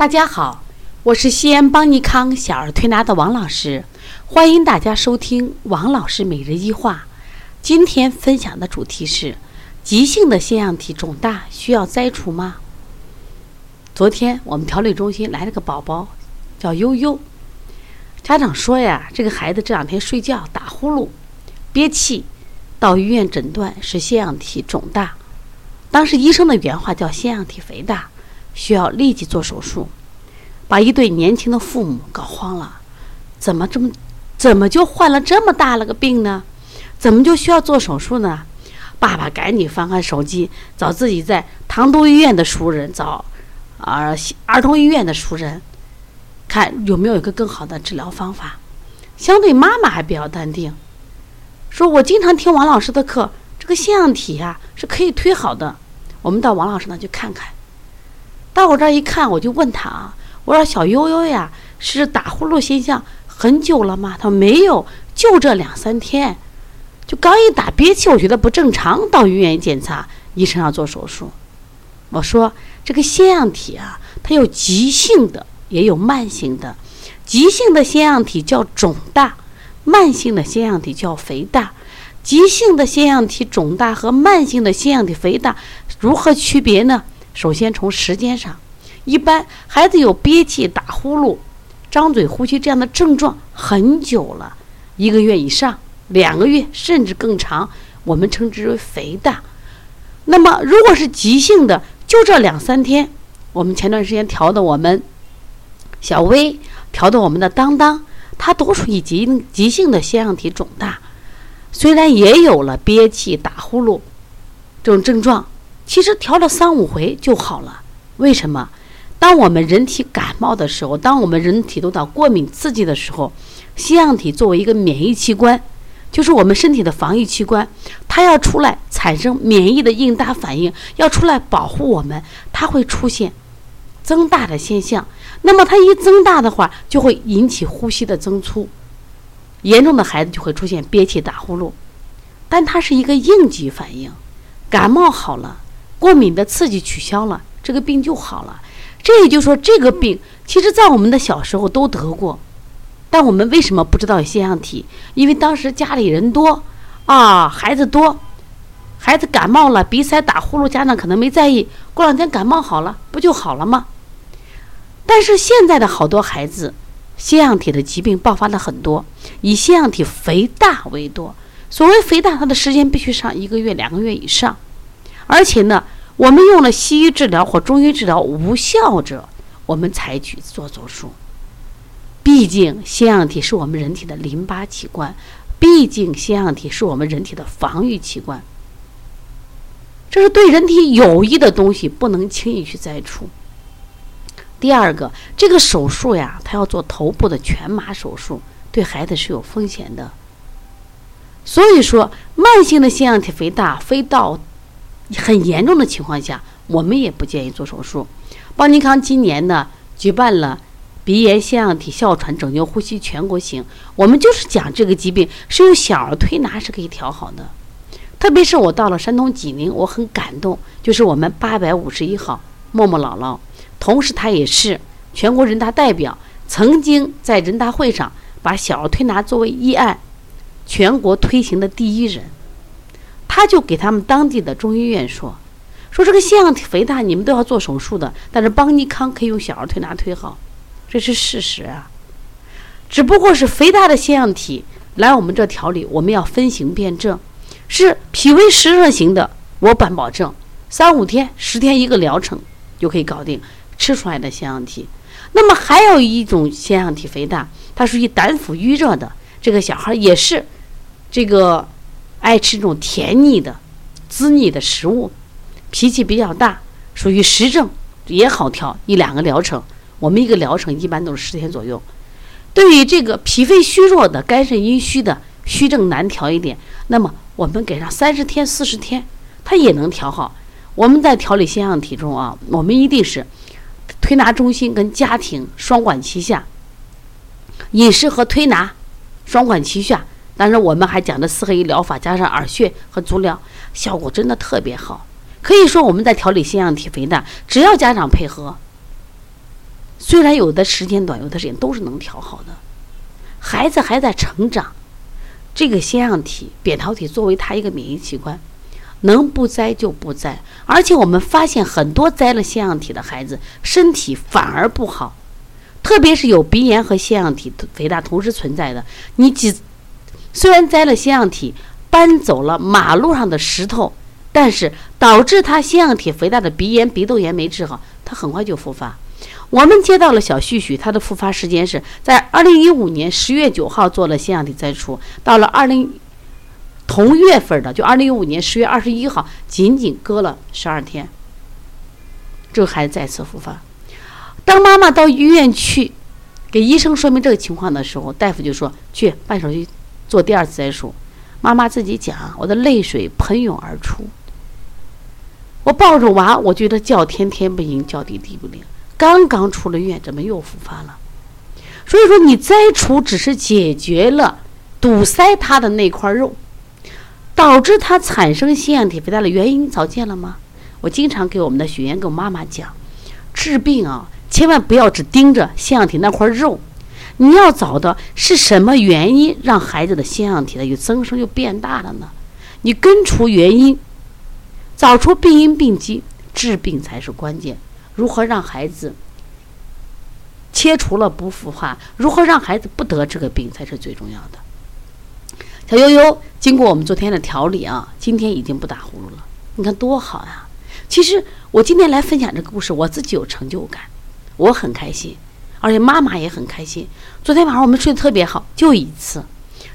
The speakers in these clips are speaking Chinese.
大家好，我是西安邦尼康小儿推拿的王老师，欢迎大家收听王老师每日一话。今天分享的主题是：急性的腺样体肿大需要摘除吗？昨天我们调理中心来了个宝宝，叫悠悠。家长说呀，这个孩子这两天睡觉打呼噜、憋气，到医院诊断是腺样体肿大。当时医生的原话叫腺样体肥大。需要立即做手术，把一对年轻的父母搞慌了。怎么这么，怎么就患了这么大了个病呢？怎么就需要做手术呢？爸爸赶紧翻看手机，找自己在唐都医院的熟人，找儿儿童医院的熟人，看有没有一个更好的治疗方法。相对妈妈还比较淡定，说我经常听王老师的课，这个腺样体呀是可以推好的。我们到王老师那去看看。到我这儿一看，我就问他啊，我说小悠悠呀，是打呼噜现象很久了吗？他说没有，就这两三天，就刚一打憋气，我觉得不正常，到医院检查，医生要做手术。我说这个腺样体啊，它有急性的，也有慢性的。急性的腺样体叫肿大，慢性的腺样体叫肥大。急性的腺样体肿大和慢性的腺样体肥大如何区别呢？首先从时间上，一般孩子有憋气、打呼噜、张嘴呼吸这样的症状很久了，一个月以上、两个月甚至更长，我们称之为肥大。那么如果是急性的，就这两三天，我们前段时间调的我们小薇调的我们的当当，它都属于急急性的腺样体肿大，虽然也有了憋气、打呼噜这种症状。其实调了三五回就好了。为什么？当我们人体感冒的时候，当我们人体受到过敏刺激的时候，腺样体作为一个免疫器官，就是我们身体的防御器官，它要出来产生免疫的应答反应，要出来保护我们，它会出现增大的现象。那么它一增大的话，就会引起呼吸的增粗，严重的孩子就会出现憋气、打呼噜。但它是一个应急反应，感冒好了。过敏的刺激取消了，这个病就好了。这也就是说，这个病其实在我们的小时候都得过，但我们为什么不知道有腺样体？因为当时家里人多啊，孩子多，孩子感冒了，鼻塞、打呼噜，家长可能没在意。过两天感冒好了，不就好了吗？但是现在的好多孩子，腺样体的疾病爆发的很多，以腺样体肥大为多。所谓肥大，它的时间必须上一个月、两个月以上。而且呢，我们用了西医治疗或中医治疗无效者，我们采取做手术。毕竟腺样体是我们人体的淋巴器官，毕竟腺样体是我们人体的防御器官。这是对人体有益的东西，不能轻易去摘除。第二个，这个手术呀，它要做头部的全麻手术，对孩子是有风险的。所以说，慢性的腺样体肥大非到。很严重的情况下，我们也不建议做手术。邦尼康今年呢举办了鼻炎、腺样体、哮喘拯救呼吸全国行，我们就是讲这个疾病是用小儿推拿是可以调好的。特别是我到了山东济宁，我很感动，就是我们八百五十一号默默姥姥，同时她也是全国人大代表，曾经在人大会上把小儿推拿作为议案全国推行的第一人。他就给他们当地的中医院说：“说这个腺样体肥大，你们都要做手术的，但是邦尼康可以用小儿推拿推好，这是事实啊。只不过是肥大的腺样体来我们这调理，我们要分型辨证，是脾胃湿热型的，我敢保证三五天、十天一个疗程就可以搞定吃出来的腺样体。那么还有一种腺样体肥大，它属于胆腑郁热的，这个小孩也是这个。”爱吃这种甜腻的、滋腻的食物，脾气比较大，属于实症，也好调一两个疗程。我们一个疗程一般都是十天左右。对于这个脾肺虚弱的、肝肾阴虚的、虚症难调一点，那么我们给上三十天、四十天，它也能调好。我们在调理腺样体中啊，我们一定是推拿中心跟家庭双管齐下，饮食和推拿双管齐下。但是我们还讲的四合一疗法，加上耳穴和足疗，效果真的特别好。可以说我们在调理腺样体肥大，只要家长配合，虽然有的时间短，有的时间都是能调好的。孩子还在成长，这个腺样体、扁桃体作为他一个免疫器官，能不栽就不栽。而且我们发现很多栽了腺样体的孩子，身体反而不好。特别是有鼻炎和腺样体肥大同时存在的，你几虽然摘了腺样体，搬走了马路上的石头，但是导致他腺样体肥大的鼻炎、鼻窦炎没治好，他很快就复发。我们接到了小旭旭，他的复发时间是在二零一五年十月九号做了腺样体摘除，到了二零同月份的就二零一五年十月二十一号，仅仅隔了十二天，这个孩子再次复发。当妈妈到医院去给医生说明这个情况的时候，大夫就说去办手续做第二次摘除。妈妈自己讲，我的泪水喷涌而出。我抱着娃，我觉得叫天天不应，叫地地不灵。刚刚出了院，怎么又复发了？所以说，你摘除只是解决了堵塞它的那块肉，导致它产生腺样体肥大的原因早见了吗？我经常给我们的学员跟我妈妈讲，治病啊。千万不要只盯着腺样体那块肉，你要找的是什么原因让孩子的腺样体的又增生又变大了呢？你根除原因，找出病因病机，治病才是关键。如何让孩子切除了不复发？如何让孩子不得这个病才是最重要的。小悠悠，经过我们昨天的调理啊，今天已经不打呼噜了，你看多好呀！其实我今天来分享这个故事，我自己有成就感。我很开心，而且妈妈也很开心。昨天晚上我们睡得特别好，就一次。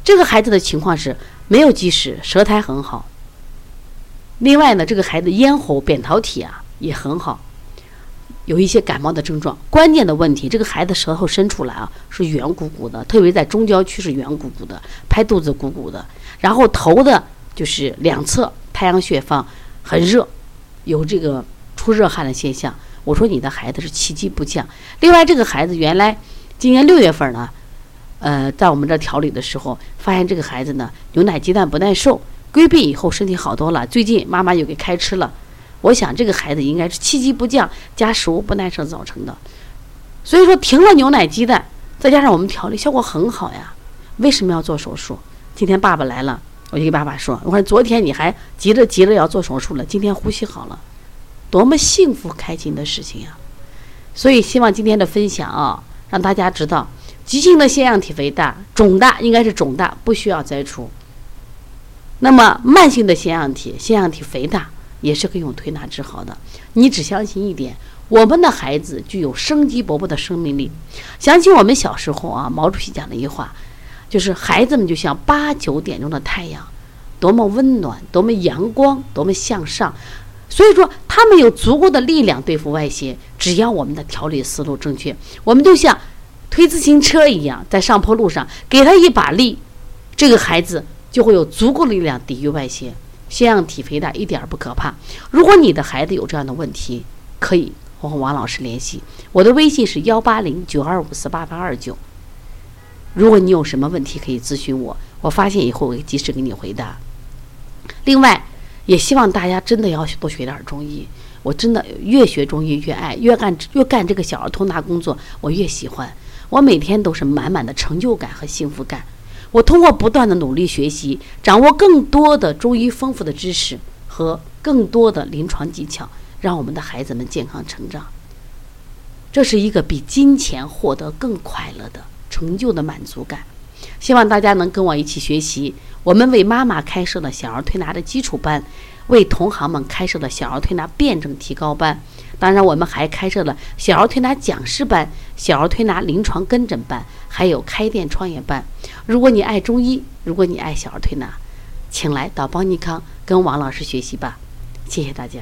这个孩子的情况是没有积食，舌苔很好。另外呢，这个孩子咽喉、扁桃体啊也很好，有一些感冒的症状。关键的问题，这个孩子舌头伸出来啊是圆鼓鼓的，特别在中焦区是圆鼓鼓的，拍肚子鼓鼓的。然后头的就是两侧太阳穴方很热，有这个出热汗的现象。我说你的孩子是气机不降。另外，这个孩子原来今年六月份呢，呃，在我们这调理的时候，发现这个孩子呢牛奶鸡蛋不耐受，规避以后身体好多了。最近妈妈又给开吃了。我想这个孩子应该是气机不降加食物不耐受造成的。所以说停了牛奶鸡蛋，再加上我们调理效果很好呀。为什么要做手术？今天爸爸来了，我就给爸爸说：“我说昨天你还急着急着要做手术了，今天呼吸好了。”多么幸福开心的事情呀！所以希望今天的分享啊，让大家知道，急性的腺样体肥大肿大应该是肿大，不需要摘除。那么慢性的腺样体腺样体肥大也是可以用推拿治好的。你只相信一点，我们的孩子具有生机勃勃的生命力。想起我们小时候啊，毛主席讲的一句话，就是孩子们就像八九点钟的太阳，多么温暖，多么阳光，多么向上。所以说，他们有足够的力量对付外邪。只要我们的调理思路正确，我们就像推自行车一样，在上坡路上给他一把力，这个孩子就会有足够的力量抵御外邪。腺样体肥大一点不可怕。如果你的孩子有这样的问题，可以和王老师联系，我的微信是幺八零九二五四八八二九。如果你有什么问题，可以咨询我，我发现以后我会及时给你回答。另外。也希望大家真的要多学点中医。我真的越学中医越爱，越干越干这个小儿推拿工作，我越喜欢。我每天都是满满的成就感和幸福感。我通过不断的努力学习，掌握更多的中医丰富的知识和更多的临床技巧，让我们的孩子们健康成长。这是一个比金钱获得更快乐的成就的满足感。希望大家能跟我一起学习。我们为妈妈开设了小儿推拿的基础班，为同行们开设了小儿推拿辩证提高班。当然，我们还开设了小儿推拿讲师班、小儿推拿临床跟诊班，还有开店创业班。如果你爱中医，如果你爱小儿推拿，请来到邦尼康跟王老师学习吧。谢谢大家。